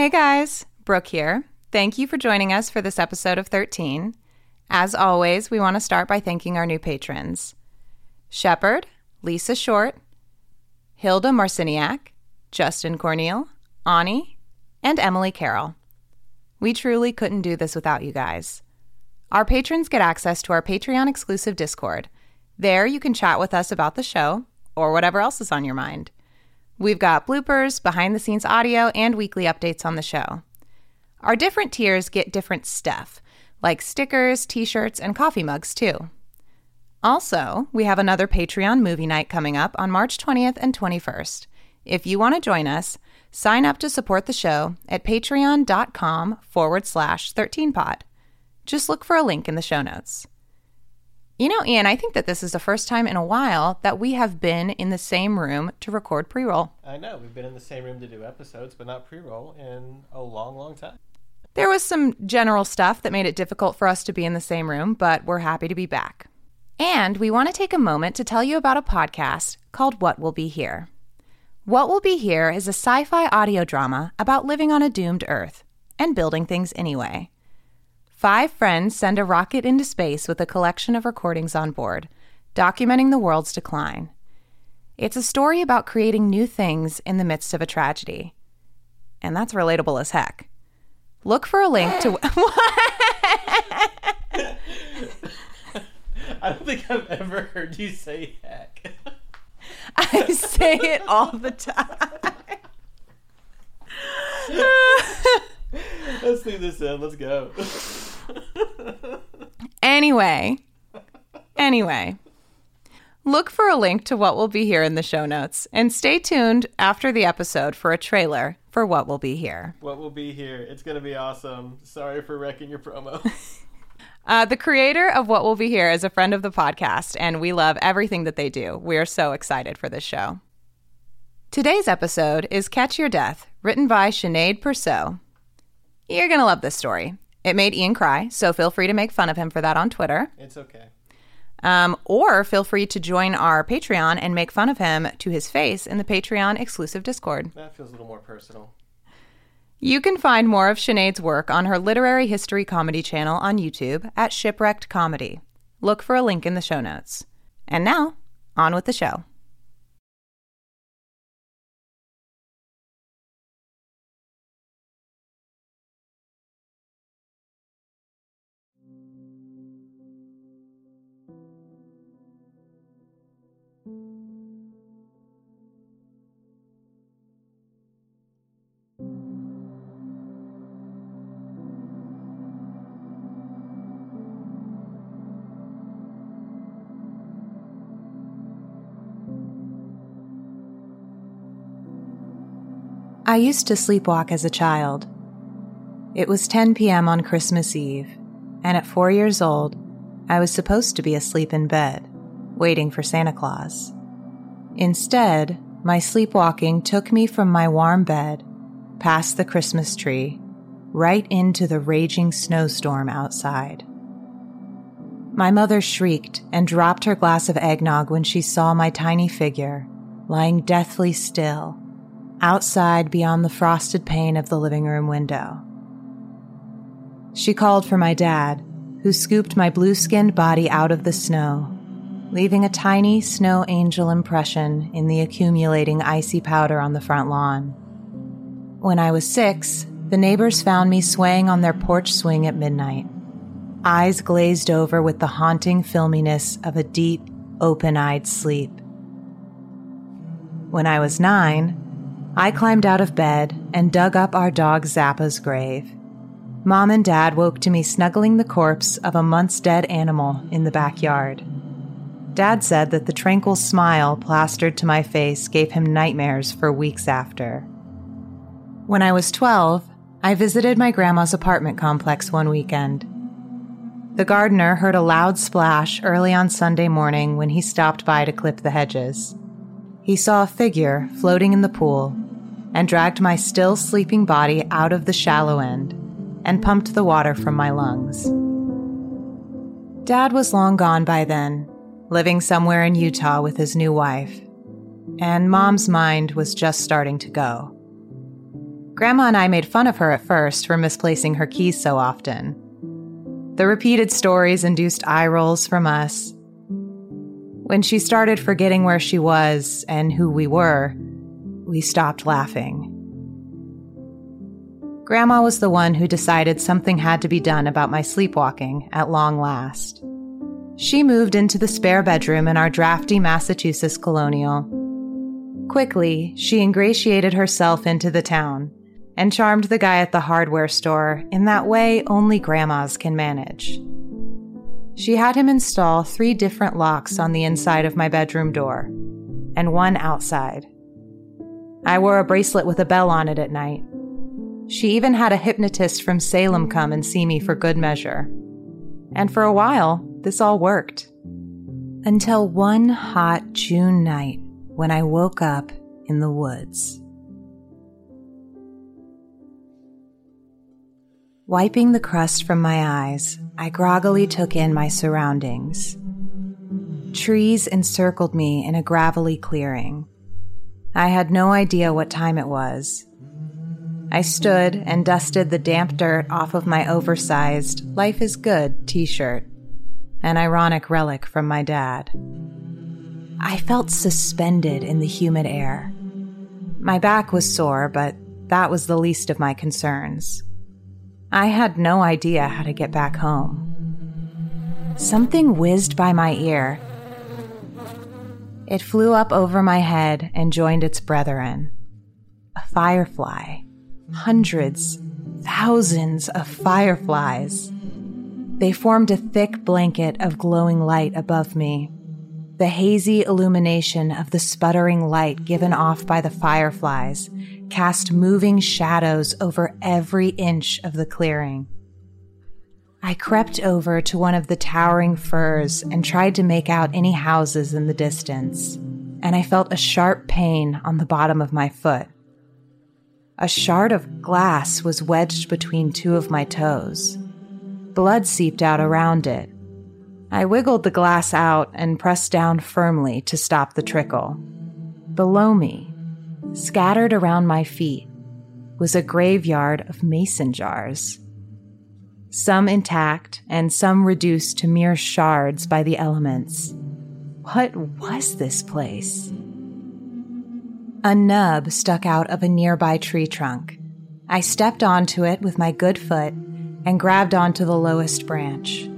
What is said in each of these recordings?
Hey guys, Brooke here. Thank you for joining us for this episode of 13. As always, we want to start by thanking our new patrons Shepard, Lisa Short, Hilda Marciniak, Justin Corneal, Ani, and Emily Carroll. We truly couldn't do this without you guys. Our patrons get access to our Patreon exclusive Discord. There, you can chat with us about the show or whatever else is on your mind. We've got bloopers, behind the scenes audio, and weekly updates on the show. Our different tiers get different stuff, like stickers, t shirts, and coffee mugs, too. Also, we have another Patreon movie night coming up on March 20th and 21st. If you want to join us, sign up to support the show at patreon.com forward slash 13pod. Just look for a link in the show notes. You know, Ian, I think that this is the first time in a while that we have been in the same room to record pre roll. I know, we've been in the same room to do episodes, but not pre roll in a long, long time. There was some general stuff that made it difficult for us to be in the same room, but we're happy to be back. And we want to take a moment to tell you about a podcast called What Will Be Here. What Will Be Here is a sci fi audio drama about living on a doomed Earth and building things anyway. Five friends send a rocket into space with a collection of recordings on board, documenting the world's decline. It's a story about creating new things in the midst of a tragedy. And that's relatable as heck. Look for a link to. I don't think I've ever heard you say heck. I say it all the time. Let's leave this in. Let's go. Anyway, anyway, look for a link to what will be here in the show notes and stay tuned after the episode for a trailer for what will be here. what will be here? It's going to be awesome. Sorry for wrecking your promo. Uh, the creator of What Will Be Here is a friend of the podcast, and we love everything that they do. We are so excited for this show. Today's episode is Catch Your Death, written by Sinead Persaud. You're going to love this story. It made Ian cry, so feel free to make fun of him for that on Twitter. it's okay. Um, or feel free to join our Patreon and make fun of him to his face in the Patreon exclusive Discord. That feels a little more personal. You can find more of Sinead's work on her literary history comedy channel on YouTube at Shipwrecked Comedy. Look for a link in the show notes. And now, on with the show. I used to sleepwalk as a child. It was 10 p.m. on Christmas Eve, and at four years old, I was supposed to be asleep in bed, waiting for Santa Claus. Instead, my sleepwalking took me from my warm bed, past the Christmas tree, right into the raging snowstorm outside. My mother shrieked and dropped her glass of eggnog when she saw my tiny figure lying deathly still outside beyond the frosted pane of the living room window. She called for my dad, who scooped my blue skinned body out of the snow, leaving a tiny snow angel impression in the accumulating icy powder on the front lawn. When I was six, the neighbors found me swaying on their porch swing at midnight, eyes glazed over with the haunting filminess of a deep, open eyed sleep. When I was nine, I climbed out of bed and dug up our dog Zappa's grave. Mom and Dad woke to me snuggling the corpse of a months dead animal in the backyard. Dad said that the tranquil smile plastered to my face gave him nightmares for weeks after. When I was 12, I visited my grandma's apartment complex one weekend. The gardener heard a loud splash early on Sunday morning when he stopped by to clip the hedges. He saw a figure floating in the pool and dragged my still sleeping body out of the shallow end and pumped the water from my lungs. Dad was long gone by then, living somewhere in Utah with his new wife, and Mom's mind was just starting to go. Grandma and I made fun of her at first for misplacing her keys so often. The repeated stories induced eye rolls from us. When she started forgetting where she was and who we were, we stopped laughing. Grandma was the one who decided something had to be done about my sleepwalking at long last. She moved into the spare bedroom in our drafty Massachusetts colonial. Quickly, she ingratiated herself into the town and charmed the guy at the hardware store in that way only grandmas can manage. She had him install three different locks on the inside of my bedroom door and one outside. I wore a bracelet with a bell on it at night. She even had a hypnotist from Salem come and see me for good measure. And for a while, this all worked. Until one hot June night when I woke up in the woods. Wiping the crust from my eyes, I groggily took in my surroundings. Trees encircled me in a gravelly clearing. I had no idea what time it was. I stood and dusted the damp dirt off of my oversized Life is Good t shirt an ironic relic from my dad. I felt suspended in the humid air. My back was sore, but that was the least of my concerns. I had no idea how to get back home. Something whizzed by my ear. It flew up over my head and joined its brethren. A firefly. Hundreds, thousands of fireflies. They formed a thick blanket of glowing light above me. The hazy illumination of the sputtering light given off by the fireflies cast moving shadows over every inch of the clearing. I crept over to one of the towering firs and tried to make out any houses in the distance, and I felt a sharp pain on the bottom of my foot. A shard of glass was wedged between two of my toes. Blood seeped out around it. I wiggled the glass out and pressed down firmly to stop the trickle. Below me, scattered around my feet, was a graveyard of mason jars. Some intact and some reduced to mere shards by the elements. What was this place? A nub stuck out of a nearby tree trunk. I stepped onto it with my good foot and grabbed onto the lowest branch.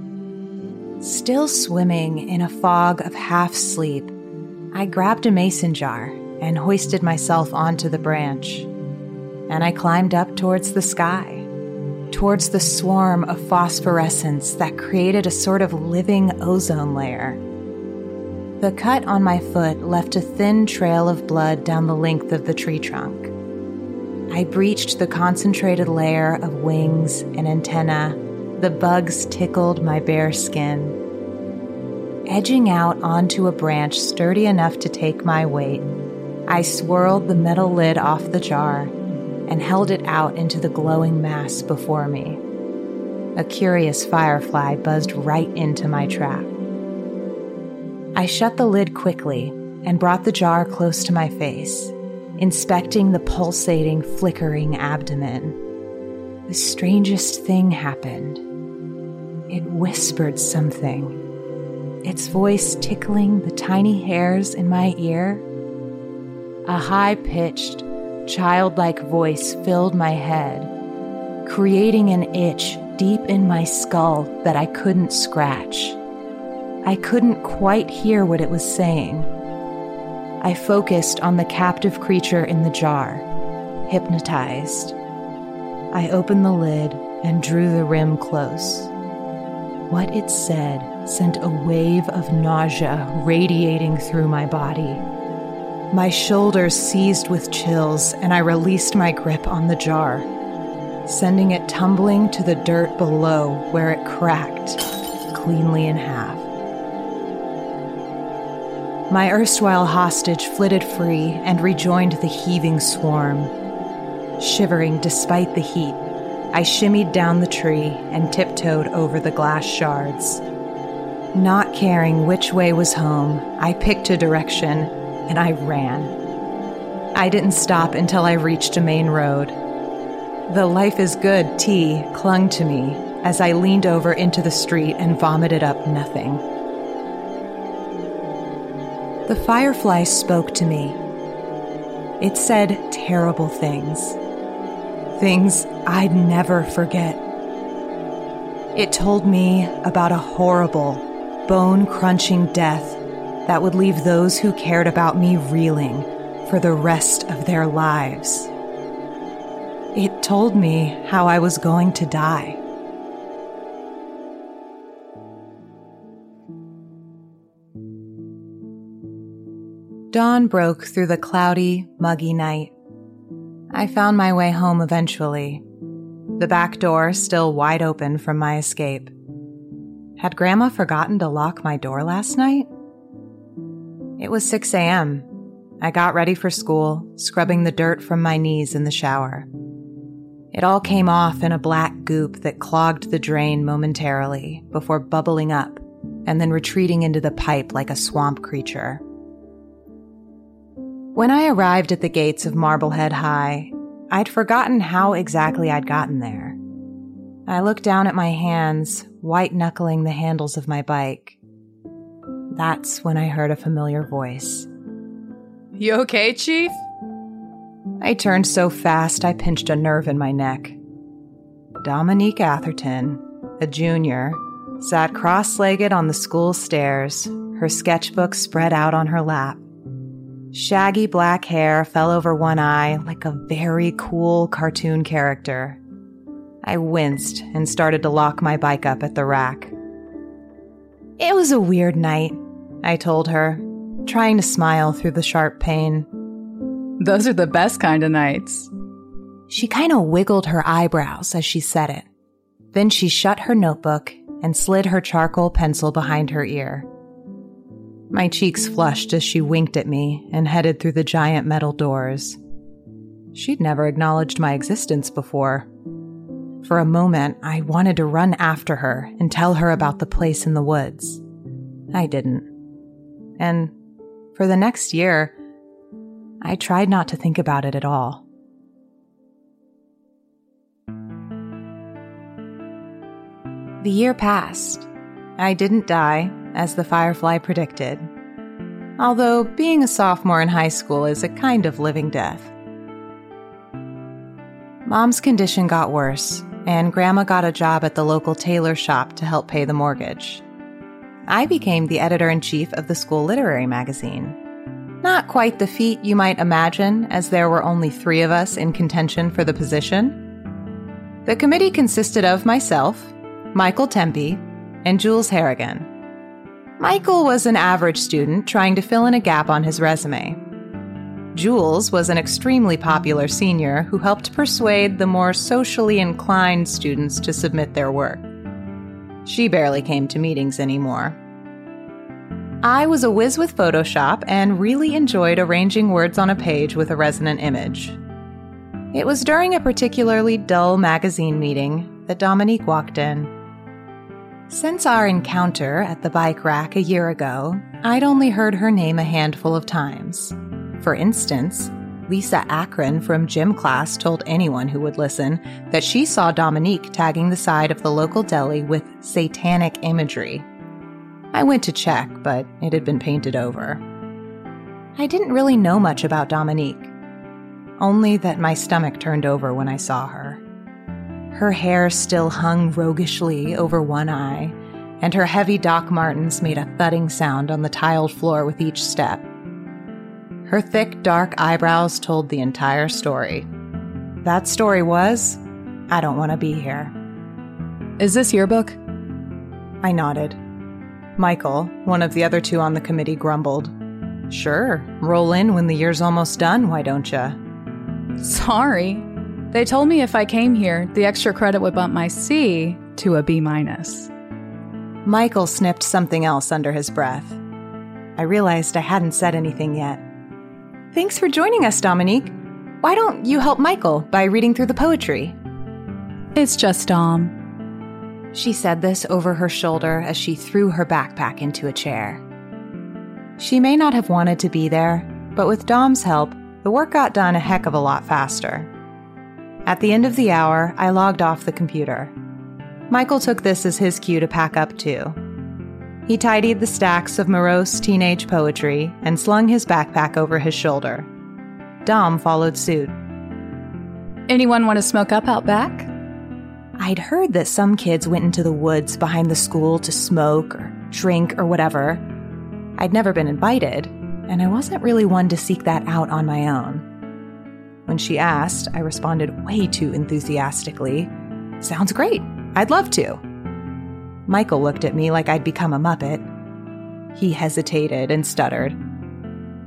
Still swimming in a fog of half sleep, I grabbed a mason jar and hoisted myself onto the branch. And I climbed up towards the sky, towards the swarm of phosphorescence that created a sort of living ozone layer. The cut on my foot left a thin trail of blood down the length of the tree trunk. I breached the concentrated layer of wings and antenna. The bugs tickled my bare skin. Edging out onto a branch sturdy enough to take my weight, I swirled the metal lid off the jar and held it out into the glowing mass before me. A curious firefly buzzed right into my trap. I shut the lid quickly and brought the jar close to my face inspecting the pulsating, flickering abdomen. The strangest thing happened. It whispered something, its voice tickling the tiny hairs in my ear. A high pitched, childlike voice filled my head, creating an itch deep in my skull that I couldn't scratch. I couldn't quite hear what it was saying I focused on the captive creature in the jar, hypnotized. I opened the lid and drew the rim close. What it said sent a wave of nausea radiating through my body. My shoulders seized with chills, and I released my grip on the jar, sending it tumbling to the dirt below where it cracked cleanly in half. My erstwhile hostage flitted free and rejoined the heaving swarm. Shivering despite the heat, I shimmied down the tree and tiptoed over the glass shards. Not caring which way was home, I picked a direction and I ran. I didn't stop until I reached a main road. The life is good tee clung to me as I leaned over into the street and vomited up nothing. The firefly spoke to me. It said terrible things, things I'd never forget. It told me about a horrible, bone crunching death that would leave those who cared about me reeling for the rest of their lives. It told me how I was going to die. Dawn broke through the cloudy, muggy night. I found my way home eventually, the back door still wide open from my escape. Had Grandma forgotten to lock my door last night? It was 6 a.m. I got ready for school, scrubbing the dirt from my knees in the shower. It all came off in a black goop that clogged the drain momentarily before bubbling up and then retreating into the pipe like a swamp creature. When I arrived at the gates of Marblehead High, I'd forgotten how exactly I'd gotten there. I looked down at my hands, white knuckling the handles of my bike. That's when I heard a familiar voice. You okay, Chief? I turned so fast I pinched a nerve in my neck. Dominique Atherton, a junior, sat cross legged on the school stairs, her sketchbook spread out on her lap. Shaggy black hair fell over one eye like a very cool cartoon character. I winced and started to lock my bike up at the rack. It was a weird night, I told her, trying to smile through the sharp pain. Those are the best kind of nights. She kind of wiggled her eyebrows as she said it. Then she shut her notebook and slid her charcoal pencil behind her ear. My cheeks flushed as she winked at me and headed through the giant metal doors. She'd never acknowledged my existence before. For a moment, I wanted to run after her and tell her about the place in the woods. I didn't. And for the next year, I tried not to think about it at all. The year passed. I didn't die, as the Firefly predicted. Although being a sophomore in high school is a kind of living death. Mom's condition got worse, and Grandma got a job at the local tailor shop to help pay the mortgage. I became the editor in chief of the school literary magazine. Not quite the feat you might imagine, as there were only three of us in contention for the position. The committee consisted of myself, Michael Tempe, and Jules Harrigan. Michael was an average student trying to fill in a gap on his resume. Jules was an extremely popular senior who helped persuade the more socially inclined students to submit their work. She barely came to meetings anymore. I was a whiz with Photoshop and really enjoyed arranging words on a page with a resonant image. It was during a particularly dull magazine meeting that Dominique walked in. Since our encounter at the bike rack a year ago, I'd only heard her name a handful of times. For instance, Lisa Akron from gym class told anyone who would listen that she saw Dominique tagging the side of the local deli with satanic imagery. I went to check, but it had been painted over. I didn't really know much about Dominique, only that my stomach turned over when I saw her. Her hair still hung roguishly over one eye, and her heavy Doc Martens made a thudding sound on the tiled floor with each step. Her thick, dark eyebrows told the entire story. That story was I don't want to be here. Is this your book? I nodded. Michael, one of the other two on the committee, grumbled. Sure, roll in when the year's almost done, why don't ya? Sorry. They told me if I came here, the extra credit would bump my C to a B minus. Michael snipped something else under his breath. I realized I hadn't said anything yet. Thanks for joining us, Dominique. Why don't you help Michael by reading through the poetry? It's just Dom. She said this over her shoulder as she threw her backpack into a chair. She may not have wanted to be there, but with Dom's help, the work got done a heck of a lot faster. At the end of the hour, I logged off the computer. Michael took this as his cue to pack up too. He tidied the stacks of morose teenage poetry and slung his backpack over his shoulder. Dom followed suit. Anyone want to smoke up out back? I'd heard that some kids went into the woods behind the school to smoke or drink or whatever. I'd never been invited, and I wasn't really one to seek that out on my own. When she asked, I responded way too enthusiastically Sounds great. I'd love to. Michael looked at me like I'd become a Muppet. He hesitated and stuttered.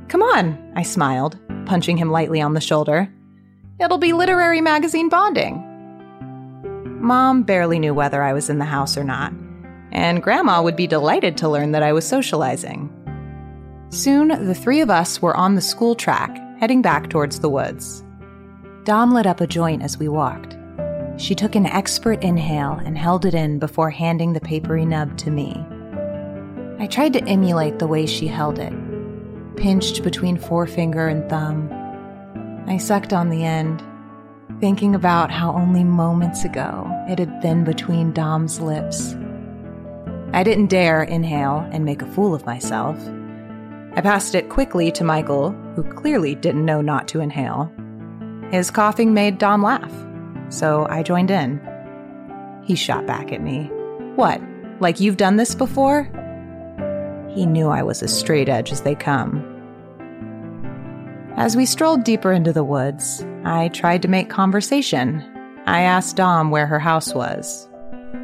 Come on, I smiled, punching him lightly on the shoulder. It'll be literary magazine bonding. Mom barely knew whether I was in the house or not, and Grandma would be delighted to learn that I was socializing. Soon, the three of us were on the school track, heading back towards the woods. Dom lit up a joint as we walked. She took an expert inhale and held it in before handing the papery nub to me. I tried to emulate the way she held it, pinched between forefinger and thumb. I sucked on the end, thinking about how only moments ago it had been between Dom's lips. I didn't dare inhale and make a fool of myself. I passed it quickly to Michael, who clearly didn't know not to inhale. His coughing made Dom laugh, so I joined in. He shot back at me. What, like you've done this before? He knew I was as straight edge as they come. As we strolled deeper into the woods, I tried to make conversation. I asked Dom where her house was.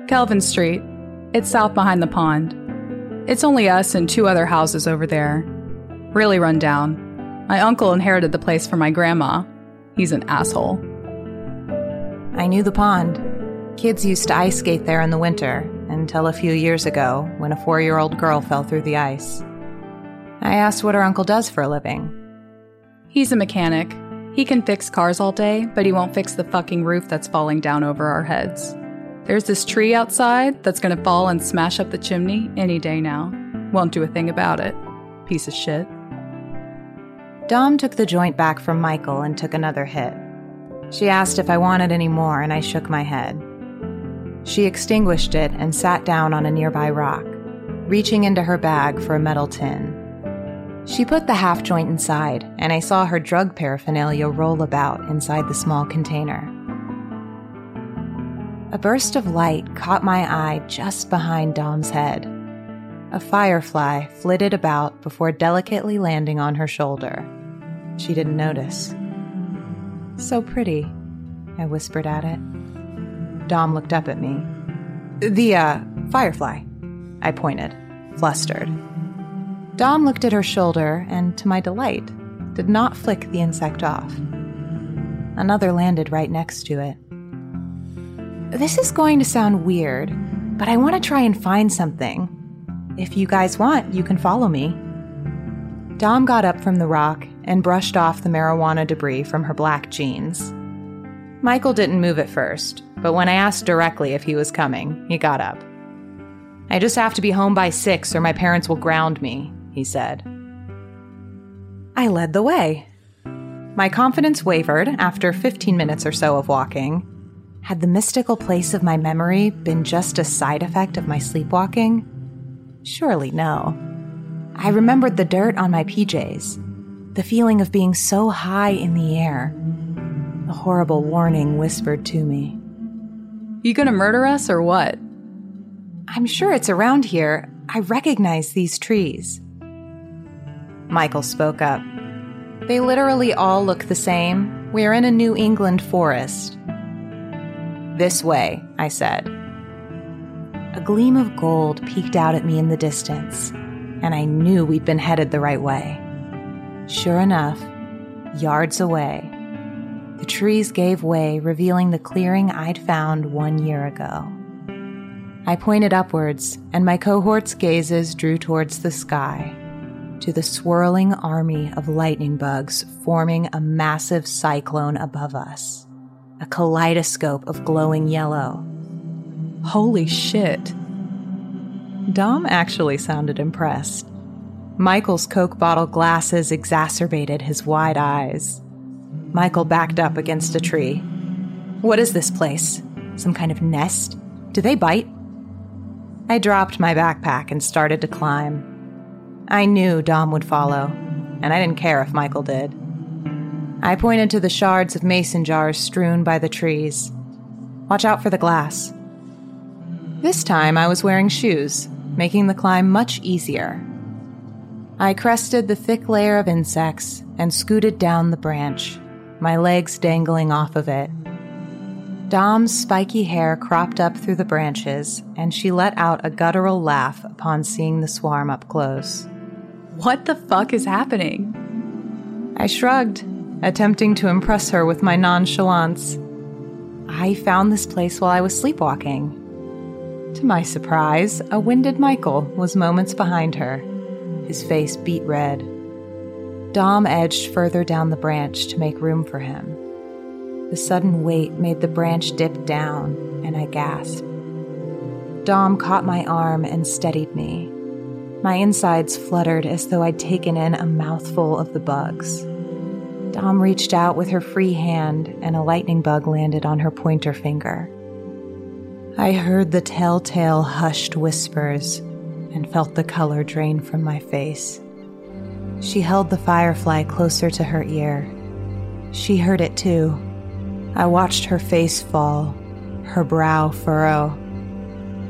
Kelvin Street. It's south behind the pond. It's only us and two other houses over there. Really run down. My uncle inherited the place from my grandma. He's an asshole. I knew the pond. Kids used to ice skate there in the winter, until a few years ago when a four year old girl fell through the ice. I asked what her uncle does for a living. He's a mechanic. He can fix cars all day, but he won't fix the fucking roof that's falling down over our heads. There's this tree outside that's gonna fall and smash up the chimney any day now. Won't do a thing about it. Piece of shit. Dom took the joint back from Michael and took another hit. She asked if I wanted any more, and I shook my head. She extinguished it and sat down on a nearby rock, reaching into her bag for a metal tin. She put the half joint inside, and I saw her drug paraphernalia roll about inside the small container. A burst of light caught my eye just behind Dom's head. A firefly flitted about before delicately landing on her shoulder. She didn't notice. So pretty, I whispered at it. Dom looked up at me. The, uh, firefly, I pointed, flustered. Dom looked at her shoulder and, to my delight, did not flick the insect off. Another landed right next to it. This is going to sound weird, but I want to try and find something. If you guys want, you can follow me. Dom got up from the rock and brushed off the marijuana debris from her black jeans. Michael didn't move at first, but when I asked directly if he was coming, he got up. I just have to be home by six or my parents will ground me, he said. I led the way. My confidence wavered after 15 minutes or so of walking. Had the mystical place of my memory been just a side effect of my sleepwalking? Surely no. I remembered the dirt on my PJs, the feeling of being so high in the air. A horrible warning whispered to me. You gonna murder us or what? I'm sure it's around here. I recognize these trees. Michael spoke up. They literally all look the same. We're in a New England forest. This way, I said. A gleam of gold peeked out at me in the distance, and I knew we'd been headed the right way. Sure enough, yards away, the trees gave way, revealing the clearing I'd found one year ago. I pointed upwards, and my cohort's gazes drew towards the sky to the swirling army of lightning bugs forming a massive cyclone above us, a kaleidoscope of glowing yellow. Holy shit. Dom actually sounded impressed. Michael's Coke bottle glasses exacerbated his wide eyes. Michael backed up against a tree. What is this place? Some kind of nest? Do they bite? I dropped my backpack and started to climb. I knew Dom would follow, and I didn't care if Michael did. I pointed to the shards of mason jars strewn by the trees. Watch out for the glass. This time I was wearing shoes, making the climb much easier. I crested the thick layer of insects and scooted down the branch, my legs dangling off of it. Dom's spiky hair cropped up through the branches, and she let out a guttural laugh upon seeing the swarm up close. What the fuck is happening? I shrugged, attempting to impress her with my nonchalance. I found this place while I was sleepwalking. To my surprise, a winded Michael was moments behind her, his face beet red. Dom edged further down the branch to make room for him. The sudden weight made the branch dip down, and I gasped. Dom caught my arm and steadied me. My insides fluttered as though I'd taken in a mouthful of the bugs. Dom reached out with her free hand, and a lightning bug landed on her pointer finger. I heard the telltale hushed whispers and felt the color drain from my face. She held the firefly closer to her ear. She heard it too I watched her face fall, her brow furrow.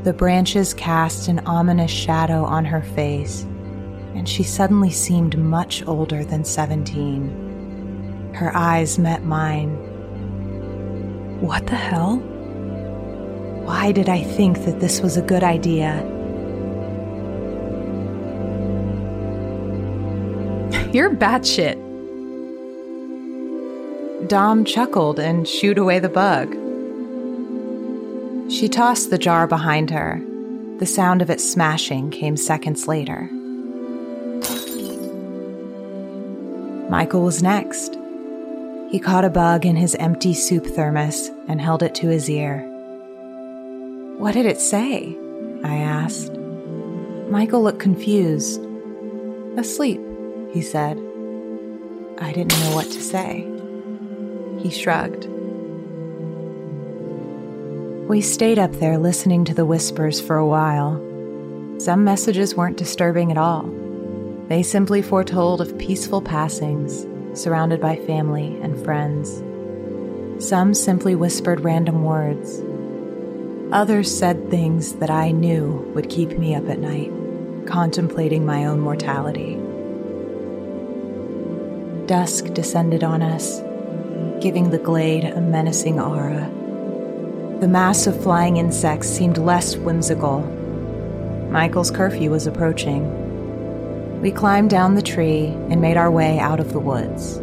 The branches cast an ominous shadow on her face, and she suddenly seemed much older than 17. Her eyes met mine. What the hell? Why did I think that this was a good idea? You're batshit. Dom chuckled and shooed away the bug. She tossed the jar behind her. The sound of it smashing came seconds later. Michael was next. He caught a bug in his empty soup thermos and held it to his ear. What did it say? I asked. Michael looked confused. Asleep, he said. I didn't know what to say. He shrugged. We stayed up there listening to the whispers for a while. Some messages weren't disturbing at all. They simply foretold of peaceful passings, surrounded by family and friends. Some simply whispered random words. Others said things that I knew would keep me up at night, contemplating my own mortality. Dusk descended on us, giving the glade a menacing aura. The mass of flying insects seemed less whimsical. Michael's curfew was approaching. We climbed down the tree and made our way out of the woods.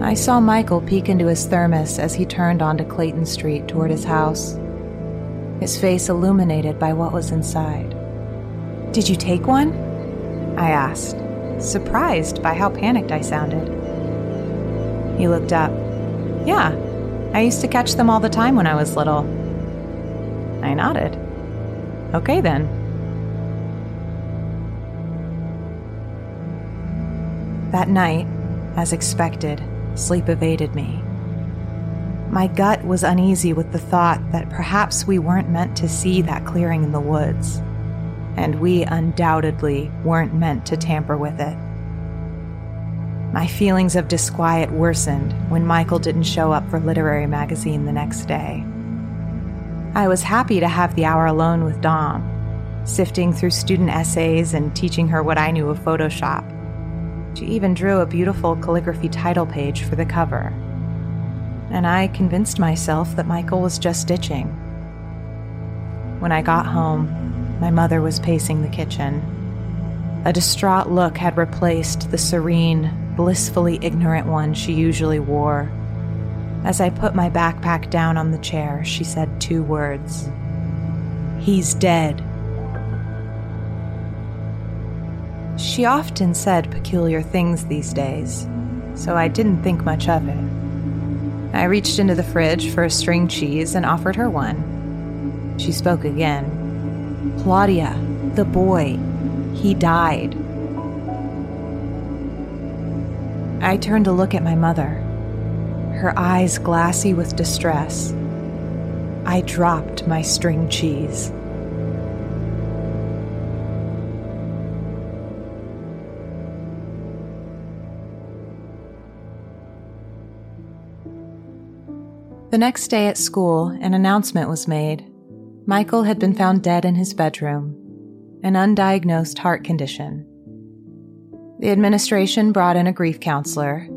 I saw Michael peek into his thermos as he turned onto Clayton Street toward his house, his face illuminated by what was inside. Did you take one? I asked, surprised by how panicked I sounded. He looked up. Yeah, I used to catch them all the time when I was little. I nodded. Okay then. That night, as expected, sleep evaded me. My gut was uneasy with the thought that perhaps we weren't meant to see that clearing in the woods, and we undoubtedly weren't meant to tamper with it. My feelings of disquiet worsened when Michael didn't show up for Literary Magazine the next day. I was happy to have the hour alone with Dom, sifting through student essays and teaching her what I knew of Photoshop. She even drew a beautiful calligraphy title page for the cover. And I convinced myself that Michael was just ditching. When I got home, my mother was pacing the kitchen. A distraught look had replaced the serene, blissfully ignorant one she usually wore. As I put my backpack down on the chair, she said two words He's dead. She often said peculiar things these days, so I didn't think much of it. I reached into the fridge for a string cheese and offered her one. She spoke again. Claudia, the boy, he died. I turned to look at my mother. her eyes glassy with distress. I dropped my string cheese. The next day at school, an announcement was made. Michael had been found dead in his bedroom, an undiagnosed heart condition. The administration brought in a grief counselor.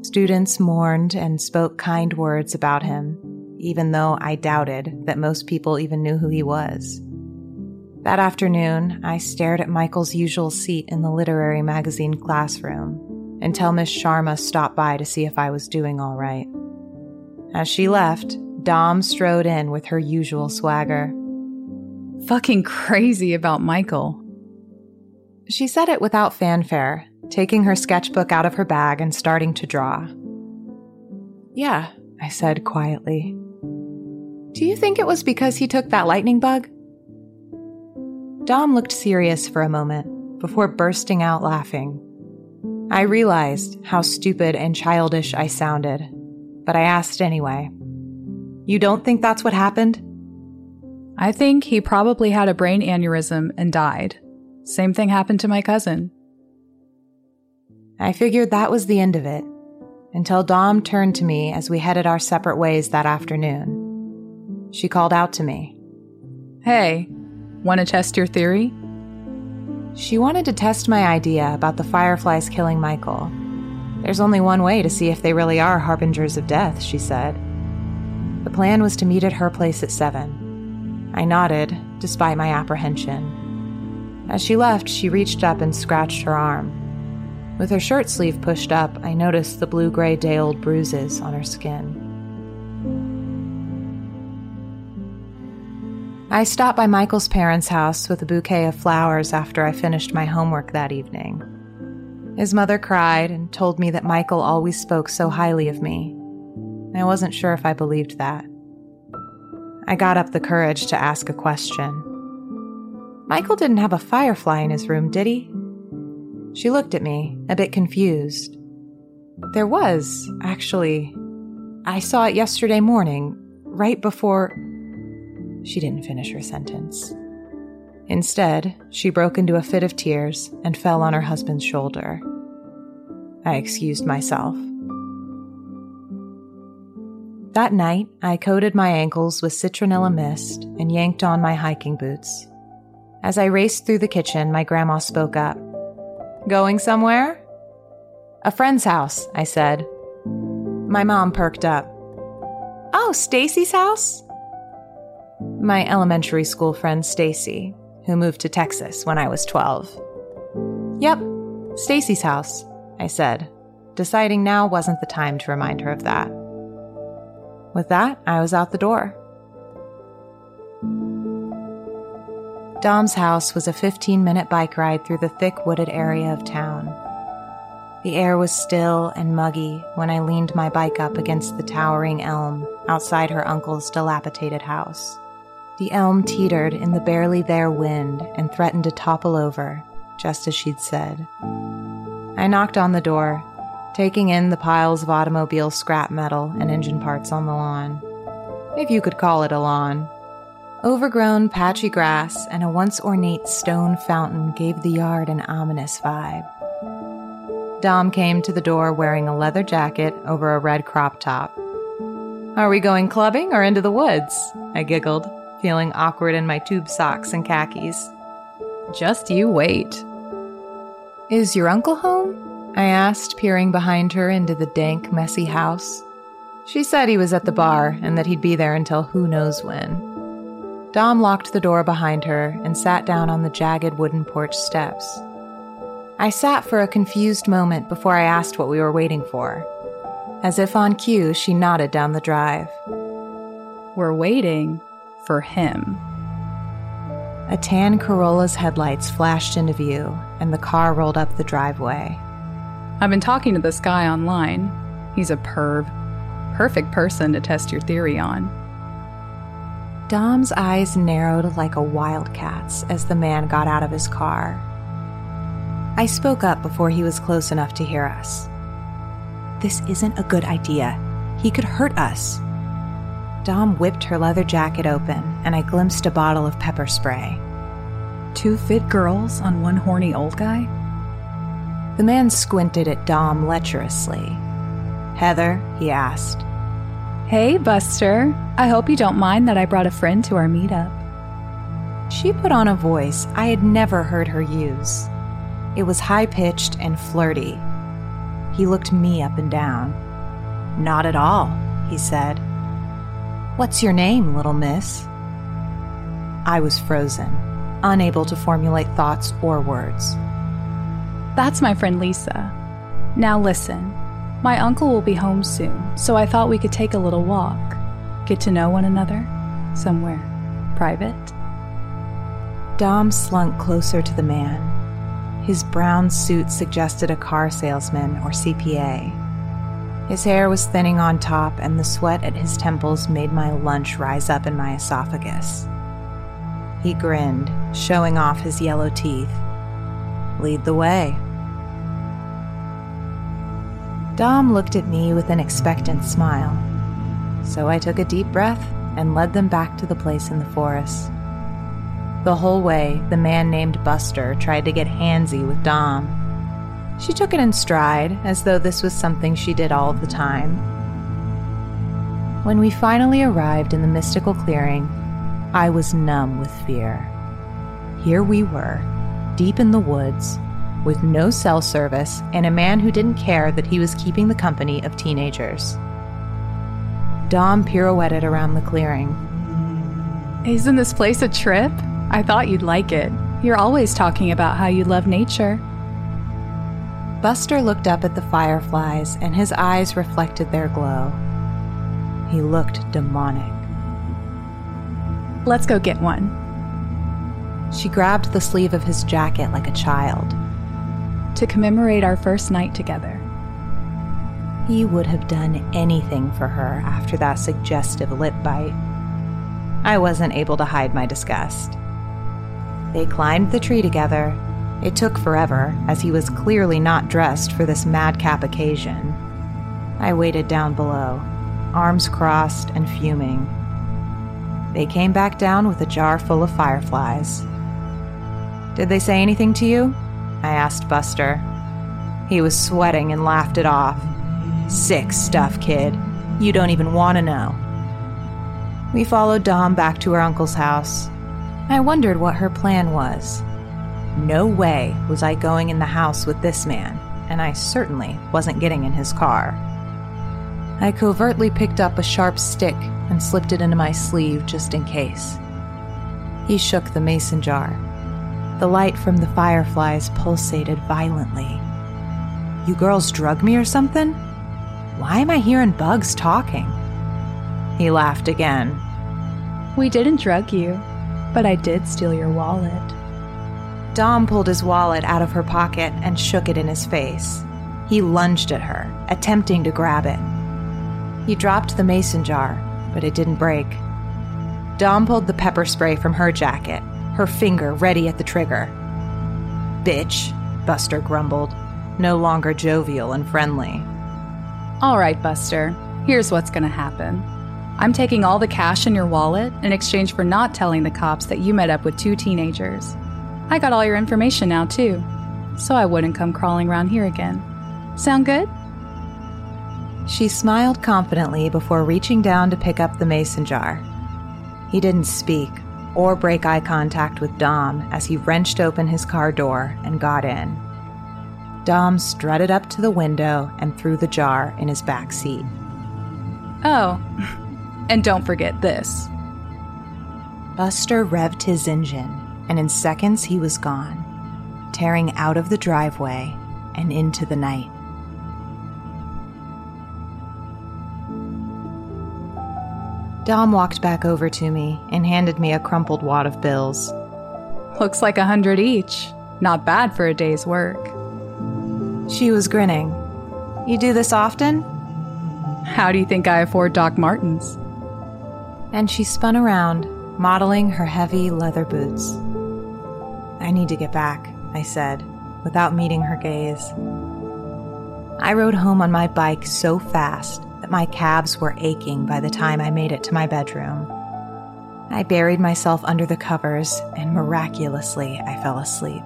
Students mourned and spoke kind words about him, even though I doubted that most people even knew who he was. That afternoon, I stared at Michael's usual seat in the literary magazine classroom until Miss Sharma stopped by to see if I was doing all right. As she left, Dom strode in with her usual swagger. Fucking crazy about Michael. She said it without fanfare, taking her sketchbook out of her bag and starting to draw. Yeah, I said quietly. Do you think it was because he took that lightning bug? Dom looked serious for a moment before bursting out laughing. I realized how stupid and childish I sounded but I asked anyway. You don't think that's what happened? I think he probably had a brain aneurysm and died. Same thing happened to my cousin. I figured that was the end of it, until Dom turned to me as we headed our separate ways that afternoon. She called out to me. Hey, want to test your theory? She wanted to test my idea about the fireflies killing Michael there's only one way to see if they really are harbingers of death, she said. The plan was to meet at her place at 7. I nodded, despite my apprehension. As she left, she reached up and scratched her arm. With her shirt sleeve pushed up, I noticed the blue gray day old bruises on her skin. I stopped by Michael's parents' house with a bouquet of flowers after I finished my homework that evening. His mother cried and told me that Michael always spoke so highly of me. I wasn't sure if I believed that. I got up the courage to ask a question. Michael didn't have a firefly in his room, did he? She looked at me, a bit confused. There was, actually. I saw it yesterday morning, right before. She didn't finish her sentence. Instead, she broke into a fit of tears and fell on her husband's shoulder. I excused myself. That night, I coated my ankles with citronella mist and yanked on my hiking boots. As I raced through the kitchen, my grandma spoke up. Going somewhere? A friend's house, I said. My mom perked up. Oh, Stacy's house? My elementary school friend Stacy, who moved to Texas when I was 12. Yep, Stacy's house, I said, deciding now wasn't the time to remind her of that. With that, I was out the door. Dom's house was a 15 minute bike ride through the thick wooded area of town. The air was still and muggy when I leaned my bike up against the towering elm outside her uncle's dilapidated house. The elm teetered in the barely there wind and threatened to topple over, just as she'd said. I knocked on the door, taking in the piles of automobile scrap metal and engine parts on the lawn. If you could call it a lawn. Overgrown, patchy grass and a once ornate stone fountain gave the yard an ominous vibe. Dom came to the door wearing a leather jacket over a red crop top. Are we going clubbing or into the woods? I giggled, feeling awkward in my tube socks and khakis. Just you wait. Is your uncle home? I asked, peering behind her into the dank, messy house. She said he was at the bar and that he'd be there until who knows when. Dom locked the door behind her and sat down on the jagged wooden porch steps. I sat for a confused moment before I asked what we were waiting for. As if on cue, she nodded down the drive. We're waiting for him. A tan Corolla's headlights flashed into view, and the car rolled up the driveway. I've been talking to this guy online. He's a perv. Perfect person to test your theory on. Dom's eyes narrowed like a wildcat's as the man got out of his car. I spoke up before he was close enough to hear us. This isn't a good idea. He could hurt us. Dom whipped her leather jacket open, and I glimpsed a bottle of pepper spray. Two fit girls on one horny old guy? The man squinted at Dom lecherously. Heather, he asked. Hey, Buster. I hope you don't mind that I brought a friend to our meetup. She put on a voice I had never heard her use. It was high pitched and flirty. He looked me up and down. Not at all, he said. What's your name, little miss? I was frozen, unable to formulate thoughts or words. That's my friend Lisa. Now listen, my uncle will be home soon, so I thought we could take a little walk, get to know one another, somewhere private. Dom slunk closer to the man. His brown suit suggested a car salesman or CPA. His hair was thinning on top, and the sweat at his temples made my lunch rise up in my esophagus. He grinned, showing off his yellow teeth. Lead the way. Dom looked at me with an expectant smile. So I took a deep breath and led them back to the place in the forest. The whole way, the man named Buster tried to get handsy with Dom. She took it in stride, as though this was something she did all the time. When we finally arrived in the mystical clearing, I was numb with fear. Here we were, deep in the woods, with no cell service and a man who didn't care that he was keeping the company of teenagers. Dom pirouetted around the clearing. Isn't this place a trip? I thought you'd like it. You're always talking about how you love nature. Buster looked up at the fireflies and his eyes reflected their glow. He looked demonic. Let's go get one. She grabbed the sleeve of his jacket like a child. To commemorate our first night together. He would have done anything for her after that suggestive lip bite. I wasn't able to hide my disgust. They climbed the tree together. It took forever, as he was clearly not dressed for this madcap occasion. I waited down below, arms crossed and fuming. They came back down with a jar full of fireflies. Did they say anything to you? I asked Buster. He was sweating and laughed it off. Sick stuff, kid. You don't even want to know. We followed Dom back to her uncle's house. I wondered what her plan was. No way was I going in the house with this man, and I certainly wasn't getting in his car. I covertly picked up a sharp stick and slipped it into my sleeve just in case. He shook the mason jar. The light from the fireflies pulsated violently. You girls drug me or something? Why am I hearing bugs talking? He laughed again. We didn't drug you, but I did steal your wallet. Dom pulled his wallet out of her pocket and shook it in his face. He lunged at her, attempting to grab it. He dropped the mason jar, but it didn't break. Dom pulled the pepper spray from her jacket, her finger ready at the trigger. Bitch, Buster grumbled, no longer jovial and friendly. All right, Buster, here's what's gonna happen. I'm taking all the cash in your wallet in exchange for not telling the cops that you met up with two teenagers. I got all your information now, too, so I wouldn't come crawling around here again. Sound good? She smiled confidently before reaching down to pick up the mason jar. He didn't speak or break eye contact with Dom as he wrenched open his car door and got in. Dom strutted up to the window and threw the jar in his back seat. Oh, and don't forget this. Buster revved his engine, and in seconds he was gone, tearing out of the driveway and into the night. Dom walked back over to me and handed me a crumpled wad of bills. Looks like a hundred each. Not bad for a day's work. She was grinning. You do this often? How do you think I afford Doc Martens? And she spun around, modeling her heavy leather boots. I need to get back, I said, without meeting her gaze. I rode home on my bike so fast that my calves were aching by the time I made it to my bedroom. I buried myself under the covers, and miraculously, I fell asleep.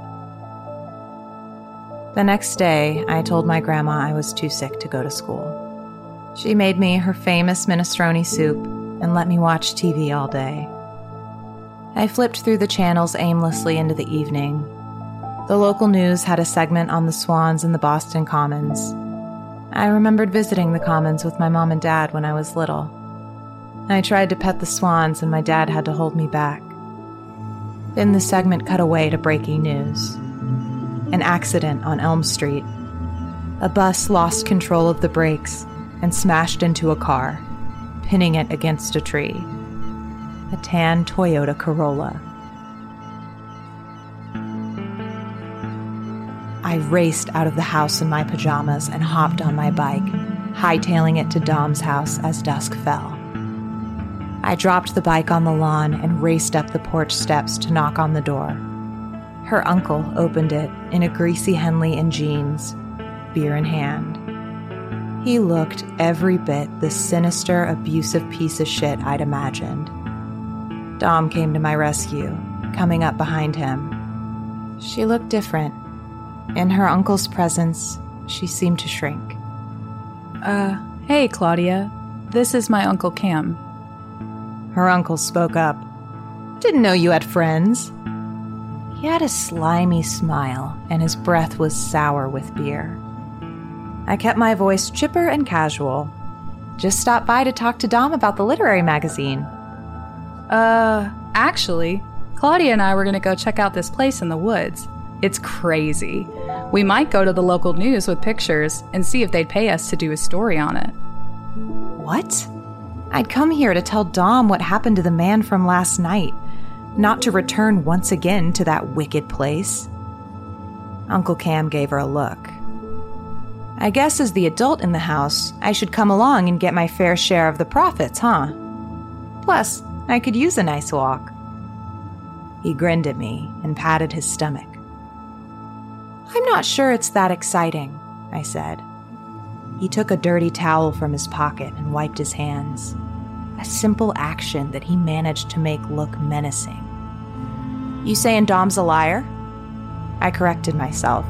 The next day, I told my grandma I was too sick to go to school. She made me her famous minestrone soup and let me watch TV all day. I flipped through the channels aimlessly into the evening. The local news had a segment on the swans in the Boston Commons. I remembered visiting the Commons with my mom and dad when I was little. I tried to pet the swans, and my dad had to hold me back. Then the segment cut away to breaking news an accident on Elm Street. A bus lost control of the brakes and smashed into a car, pinning it against a tree. A tan Toyota Corolla. I raced out of the house in my pajamas and hopped on my bike, hightailing it to Dom's house as dusk fell. I dropped the bike on the lawn and raced up the porch steps to knock on the door. Her uncle opened it in a greasy Henley and jeans, beer in hand. He looked every bit the sinister, abusive piece of shit I'd imagined. Dom came to my rescue, coming up behind him. She looked different. In her uncle's presence, she seemed to shrink. Uh, hey, Claudia. This is my Uncle Cam. Her uncle spoke up. Didn't know you had friends. He had a slimy smile, and his breath was sour with beer. I kept my voice chipper and casual. Just stopped by to talk to Dom about the literary magazine. Uh, actually, Claudia and I were going to go check out this place in the woods. It's crazy. We might go to the local news with pictures and see if they'd pay us to do a story on it. What? I'd come here to tell Dom what happened to the man from last night, not to return once again to that wicked place. Uncle Cam gave her a look. I guess as the adult in the house, I should come along and get my fair share of the profits, huh? Plus, I could use a nice walk. He grinned at me and patted his stomach. I'm not sure it's that exciting, I said. He took a dirty towel from his pocket and wiped his hands a simple action that he managed to make look menacing. You saying Dom's a liar? I corrected myself.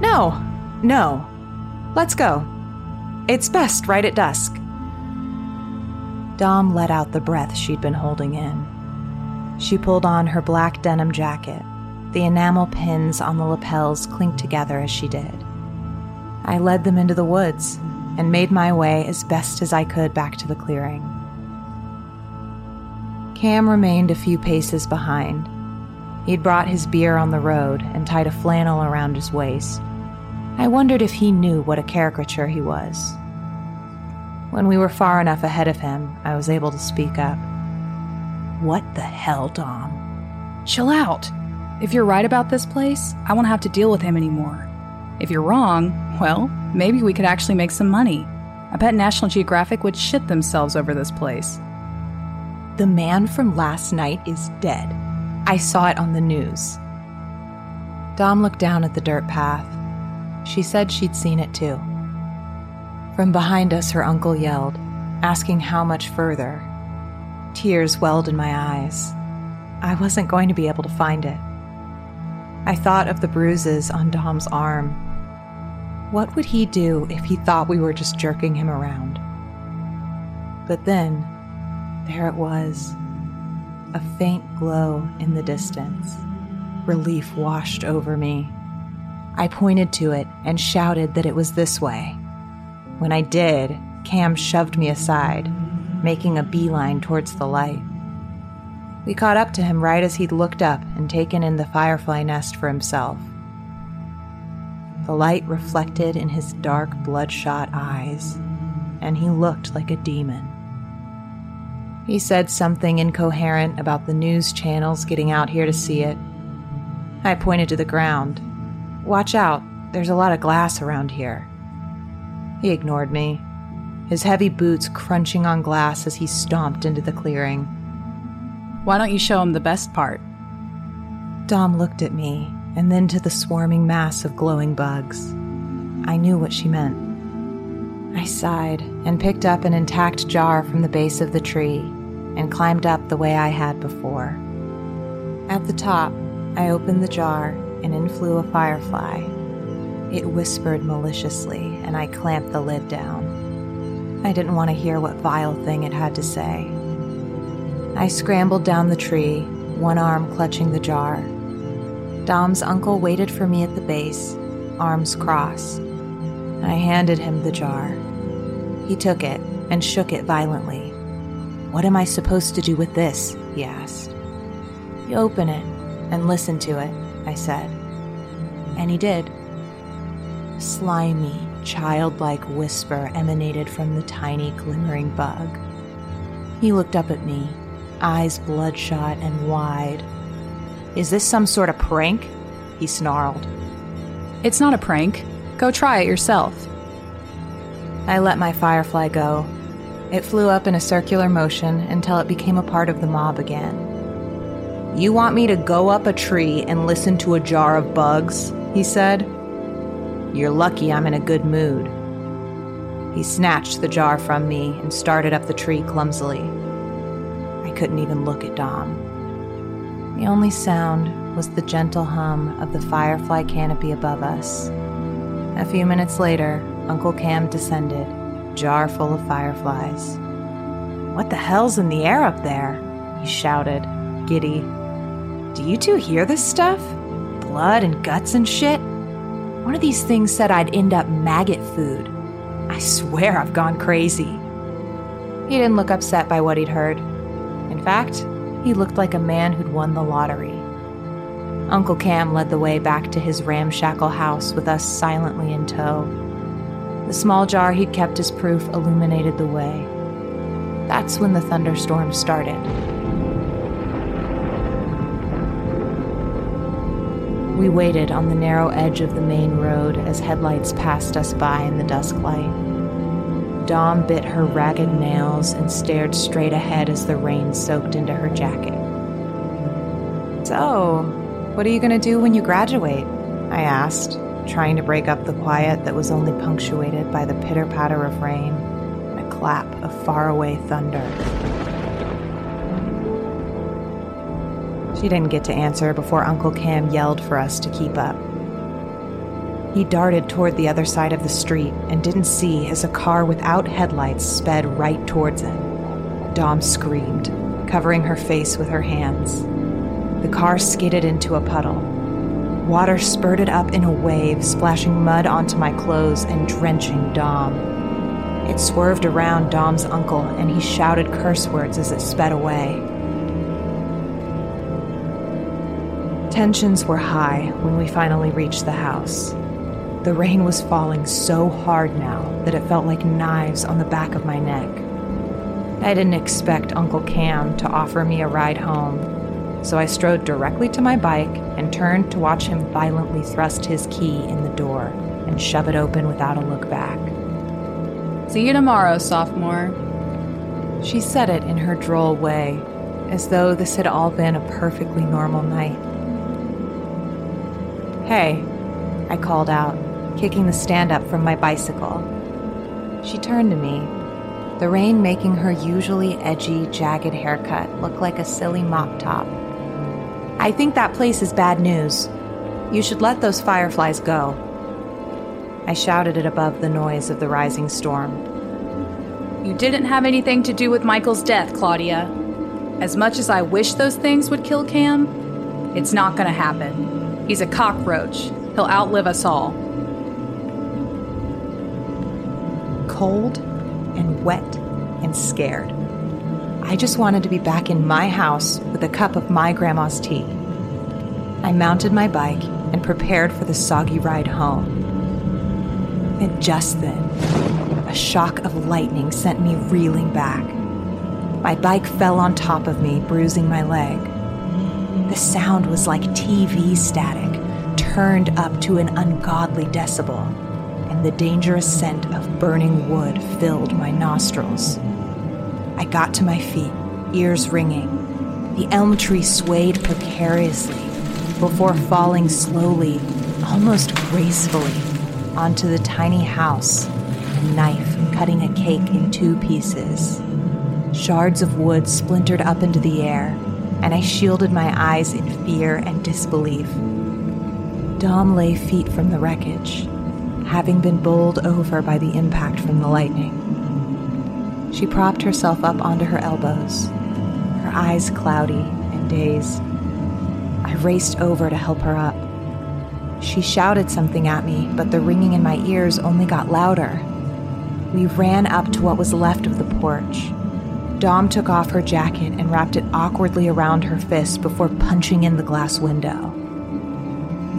No, no. Let's go. It's best right at dusk. Dom let out the breath she'd been holding in. She pulled on her black denim jacket. The enamel pins on the lapels clinked together as she did. I led them into the woods and made my way as best as I could back to the clearing. Cam remained a few paces behind. He'd brought his beer on the road and tied a flannel around his waist. I wondered if he knew what a caricature he was. When we were far enough ahead of him, I was able to speak up. What the hell, Dom? Chill out. If you're right about this place, I won't have to deal with him anymore. If you're wrong, well, maybe we could actually make some money. I bet National Geographic would shit themselves over this place. The man from last night is dead. I saw it on the news. Dom looked down at the dirt path. She said she'd seen it too. From behind us, her uncle yelled, asking how much further. Tears welled in my eyes. I wasn't going to be able to find it. I thought of the bruises on Dom's arm. What would he do if he thought we were just jerking him around? But then, there it was, a faint glow in the distance. Relief washed over me. I pointed to it and shouted that it was this way. When I did, Cam shoved me aside, making a beeline towards the light. We caught up to him right as he'd looked up and taken in the firefly nest for himself. The light reflected in his dark, bloodshot eyes, and he looked like a demon. He said something incoherent about the news channels getting out here to see it. I pointed to the ground. Watch out, there's a lot of glass around here. He ignored me, his heavy boots crunching on glass as he stomped into the clearing. Why don't you show him the best part? Dom looked at me and then to the swarming mass of glowing bugs. I knew what she meant. I sighed and picked up an intact jar from the base of the tree and climbed up the way I had before. At the top, I opened the jar and in flew a firefly. It whispered maliciously, and I clamped the lid down. I didn't want to hear what vile thing it had to say. I scrambled down the tree, one arm clutching the jar. Dom's uncle waited for me at the base, arms crossed. I handed him the jar. He took it and shook it violently. What am I supposed to do with this? he asked. You open it and listen to it, I said. And he did. Slimy, childlike whisper emanated from the tiny, glimmering bug. He looked up at me, eyes bloodshot and wide. Is this some sort of prank? He snarled. It's not a prank. Go try it yourself. I let my firefly go. It flew up in a circular motion until it became a part of the mob again. You want me to go up a tree and listen to a jar of bugs? He said. You're lucky I'm in a good mood. He snatched the jar from me and started up the tree clumsily. I couldn't even look at Dom. The only sound was the gentle hum of the firefly canopy above us. A few minutes later, Uncle Cam descended, jar full of fireflies. What the hell's in the air up there? He shouted, giddy. Do you two hear this stuff? Blood and guts and shit? One of these things said I'd end up maggot food. I swear I've gone crazy. He didn't look upset by what he'd heard. In fact, he looked like a man who'd won the lottery. Uncle Cam led the way back to his ramshackle house with us silently in tow. The small jar he'd kept as proof illuminated the way. That's when the thunderstorm started. We waited on the narrow edge of the main road as headlights passed us by in the dusk light. Dom bit her ragged nails and stared straight ahead as the rain soaked into her jacket. So, what are you going to do when you graduate? I asked, trying to break up the quiet that was only punctuated by the pitter patter of rain and a clap of faraway thunder. She didn't get to answer before Uncle Cam yelled for us to keep up. He darted toward the other side of the street and didn't see as a car without headlights sped right towards it. Dom screamed, covering her face with her hands. The car skidded into a puddle. Water spurted up in a wave, splashing mud onto my clothes and drenching Dom. It swerved around Dom's uncle, and he shouted curse words as it sped away. Tensions were high when we finally reached the house. The rain was falling so hard now that it felt like knives on the back of my neck. I didn't expect Uncle Cam to offer me a ride home, so I strode directly to my bike and turned to watch him violently thrust his key in the door and shove it open without a look back. See you tomorrow, sophomore. She said it in her droll way, as though this had all been a perfectly normal night. Hey, I called out, kicking the stand up from my bicycle. She turned to me, the rain making her usually edgy, jagged haircut look like a silly mop top. I think that place is bad news. You should let those fireflies go. I shouted it above the noise of the rising storm. You didn't have anything to do with Michael's death, Claudia. As much as I wish those things would kill Cam, it's not gonna happen. He's a cockroach. He'll outlive us all. Cold and wet and scared. I just wanted to be back in my house with a cup of my grandma's tea. I mounted my bike and prepared for the soggy ride home. And just then, a shock of lightning sent me reeling back. My bike fell on top of me, bruising my leg. The sound was like TV static, turned up to an ungodly decibel, and the dangerous scent of burning wood filled my nostrils. I got to my feet, ears ringing. The elm tree swayed precariously before falling slowly, almost gracefully, onto the tiny house, a knife cutting a cake in two pieces. Shards of wood splintered up into the air, and I shielded my eyes in fear and disbelief. Dom lay feet from the wreckage, having been bowled over by the impact from the lightning. She propped herself up onto her elbows, her eyes cloudy and dazed. I raced over to help her up. She shouted something at me, but the ringing in my ears only got louder. We ran up to what was left of the porch. Dom took off her jacket and wrapped it awkwardly around her fist before punching in the glass window.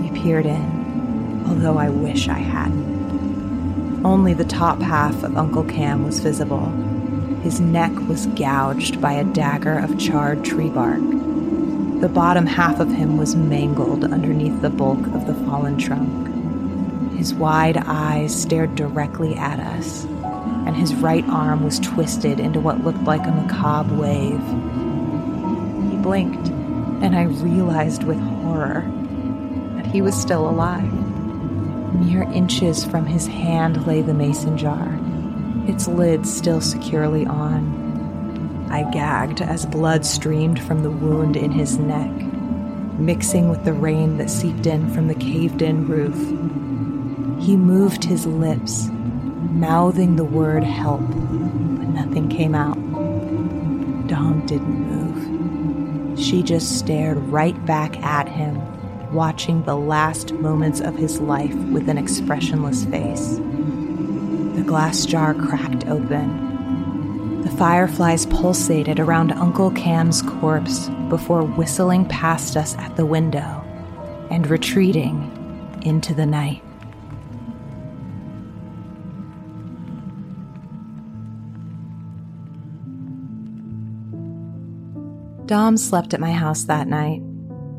We peered in, although I wish I hadn't. Only the top half of Uncle Cam was visible. His neck was gouged by a dagger of charred tree bark. The bottom half of him was mangled underneath the bulk of the fallen trunk. His wide eyes stared directly at us, and his right arm was twisted into what looked like a macabre wave. He blinked, and I realized with horror that he was still alive. Mere inches from his hand lay the mason jar, its lid still securely on. I gagged as blood streamed from the wound in his neck, mixing with the rain that seeped in from the caved in roof. He moved his lips, mouthing the word help, but nothing came out. Dom didn't move. She just stared right back at him, watching the last moments of his life with an expressionless face. The glass jar cracked open. The fireflies pulsated around Uncle Cam's corpse before whistling past us at the window and retreating into the night. Dom slept at my house that night,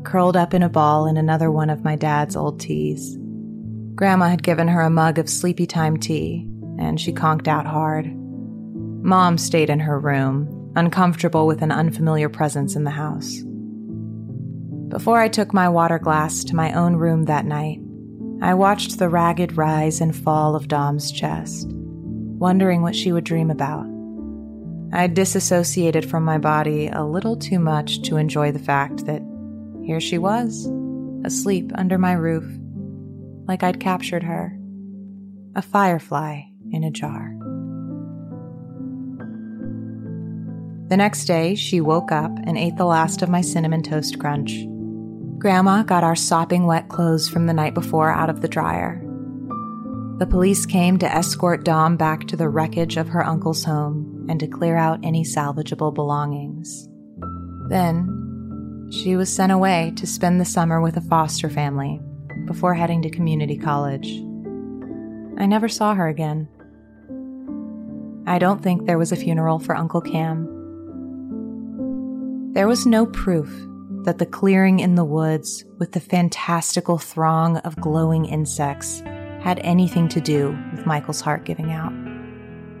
curled up in a ball in another one of my dad's old tees. Grandma had given her a mug of sleepy time tea, and she conked out hard. Mom stayed in her room, uncomfortable with an unfamiliar presence in the house. Before I took my water glass to my own room that night, I watched the ragged rise and fall of Dom's chest, wondering what she would dream about. I disassociated from my body a little too much to enjoy the fact that here she was, asleep under my roof, like I'd captured her, a firefly in a jar. The next day, she woke up and ate the last of my cinnamon toast crunch. Grandma got our sopping wet clothes from the night before out of the dryer. The police came to escort Dom back to the wreckage of her uncle's home and to clear out any salvageable belongings. Then, she was sent away to spend the summer with a foster family before heading to community college. I never saw her again. I don't think there was a funeral for Uncle Cam. There was no proof that the clearing in the woods with the fantastical throng of glowing insects had anything to do with Michael's heart giving out,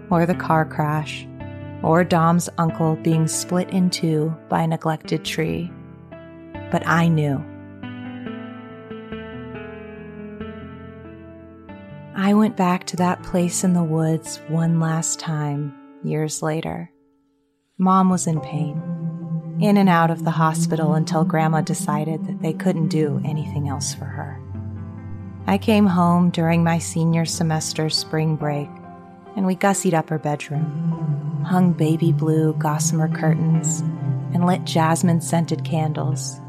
or the car crash, or Dom's uncle being split in two by a neglected tree. But I knew. I went back to that place in the woods one last time, years later. Mom was in pain, in and out of the hospital until Grandma decided that they couldn't do anything else for her. I came home during my senior semester spring break, and we gussied up her bedroom, hung baby blue gossamer curtains, and lit jasmine scented candles.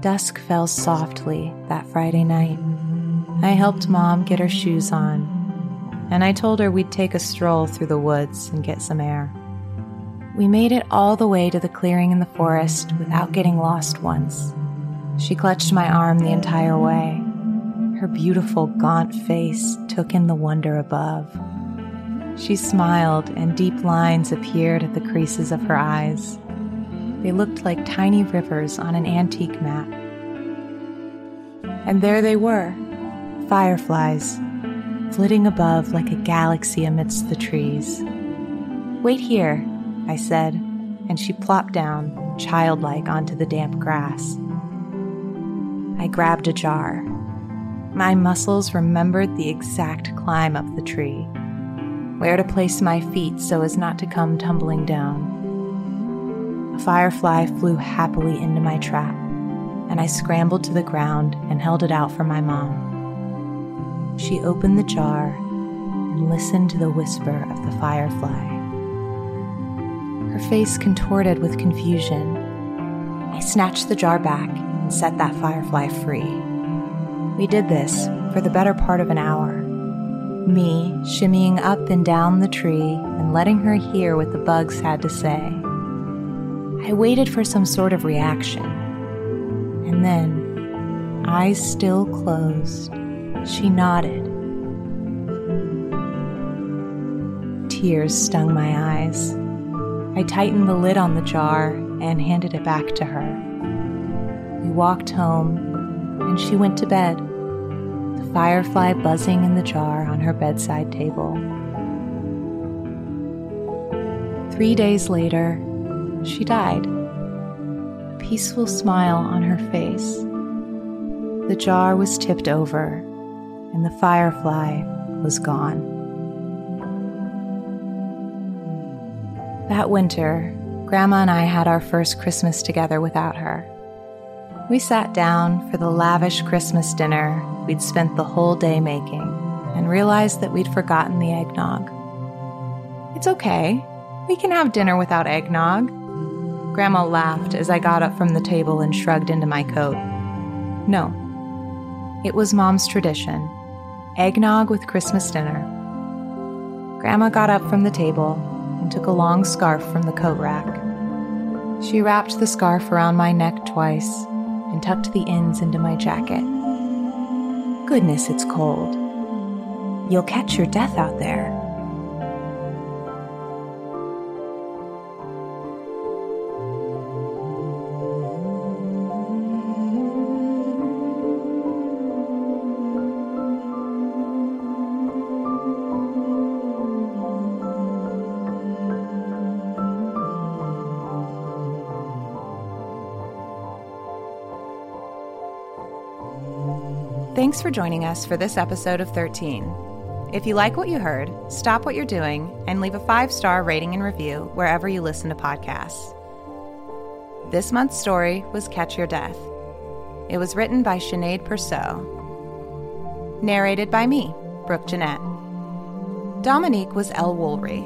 Dusk fell softly that Friday night. I helped Mom get her shoes on, and I told her we'd take a stroll through the woods and get some air. We made it all the way to the clearing in the forest without getting lost once. She clutched my arm the entire way. Her beautiful, gaunt face took in the wonder above. She smiled, and deep lines appeared at the creases of her eyes. They looked like tiny rivers on an antique map. And there they were, fireflies, flitting above like a galaxy amidst the trees. Wait here, I said, and she plopped down, childlike, onto the damp grass. I grabbed a jar. My muscles remembered the exact climb up the tree. Where to place my feet so as not to come tumbling down. A firefly flew happily into my trap, and I scrambled to the ground and held it out for my mom. She opened the jar and listened to the whisper of the firefly. Her face contorted with confusion. I snatched the jar back and set that firefly free. We did this for the better part of an hour me shimmying up and down the tree and letting her hear what the bugs had to say. I waited for some sort of reaction. And then, eyes still closed, she nodded. Tears stung my eyes. I tightened the lid on the jar and handed it back to her. We walked home, and she went to bed firefly buzzing in the jar on her bedside table. Three days later, she died, a peaceful smile on her face. The jar was tipped over, and the firefly was gone. That winter, Grandma and I had our first Christmas together without her. We sat down for the lavish Christmas dinner we'd spent the whole day making and realized that we'd forgotten the eggnog. It's okay. We can have dinner without eggnog. Grandma laughed as I got up from the table and shrugged into my coat. No. It was Mom's tradition eggnog with Christmas dinner. Grandma got up from the table and took a long scarf from the coat rack. She wrapped the scarf around my neck twice and tucked the ends into my jacket. Goodness, it's cold. You'll catch your death out there. Thanks for joining us for this episode of 13. If you like what you heard, stop what you're doing and leave a five star rating and review wherever you listen to podcasts. This month's story was Catch Your Death. It was written by Sinead Persaud. Narrated by me, Brooke Jeanette. Dominique was Elle Woolry.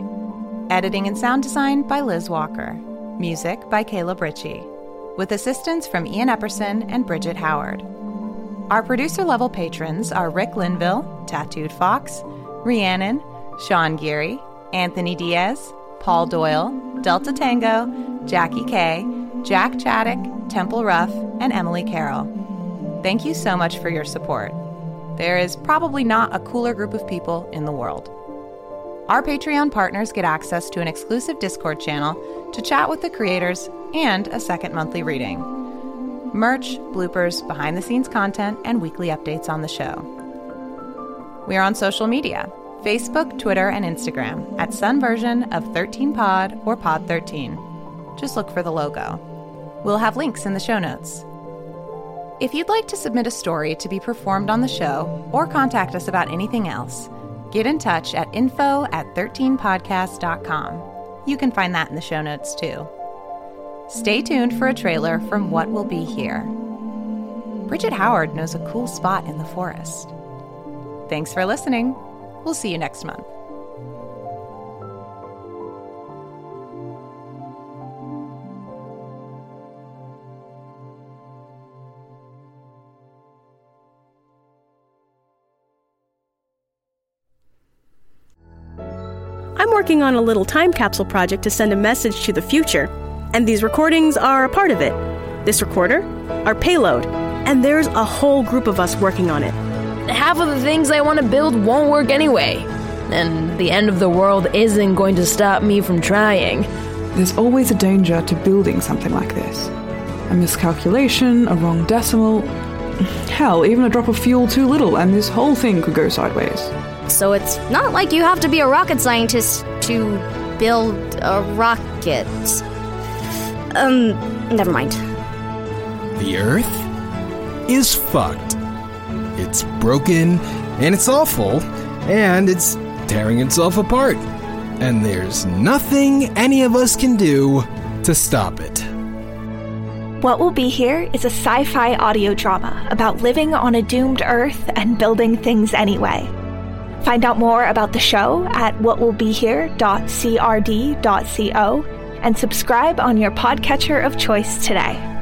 Editing and sound design by Liz Walker. Music by Caleb Ritchie. With assistance from Ian Epperson and Bridget Howard. Our producer level patrons are Rick Linville, Tattooed Fox, Rhiannon, Sean Geary, Anthony Diaz, Paul Doyle, Delta Tango, Jackie Kay, Jack Chaddock, Temple Ruff, and Emily Carroll. Thank you so much for your support. There is probably not a cooler group of people in the world. Our Patreon partners get access to an exclusive Discord channel to chat with the creators and a second monthly reading merch, bloopers, behind the scenes content, and weekly updates on the show. We are on social media Facebook, Twitter, and Instagram at some version of 13pod or Pod13. Just look for the logo. We'll have links in the show notes. If you'd like to submit a story to be performed on the show or contact us about anything else, get in touch at info at 13podcast.com. You can find that in the show notes too. Stay tuned for a trailer from What Will Be Here. Bridget Howard knows a cool spot in the forest. Thanks for listening. We'll see you next month. I'm working on a little time capsule project to send a message to the future and these recordings are a part of it. This recorder, our payload, and there's a whole group of us working on it. Half of the things I want to build won't work anyway, and the end of the world isn't going to stop me from trying. There's always a danger to building something like this. A miscalculation, a wrong decimal, hell, even a drop of fuel too little, and this whole thing could go sideways. So it's not like you have to be a rocket scientist to build a rocket. Um, never mind. The Earth is fucked. It's broken, and it's awful, and it's tearing itself apart. And there's nothing any of us can do to stop it. What Will Be Here is a sci fi audio drama about living on a doomed Earth and building things anyway. Find out more about the show at whatwillbehere.crd.co and subscribe on your podcatcher of choice today.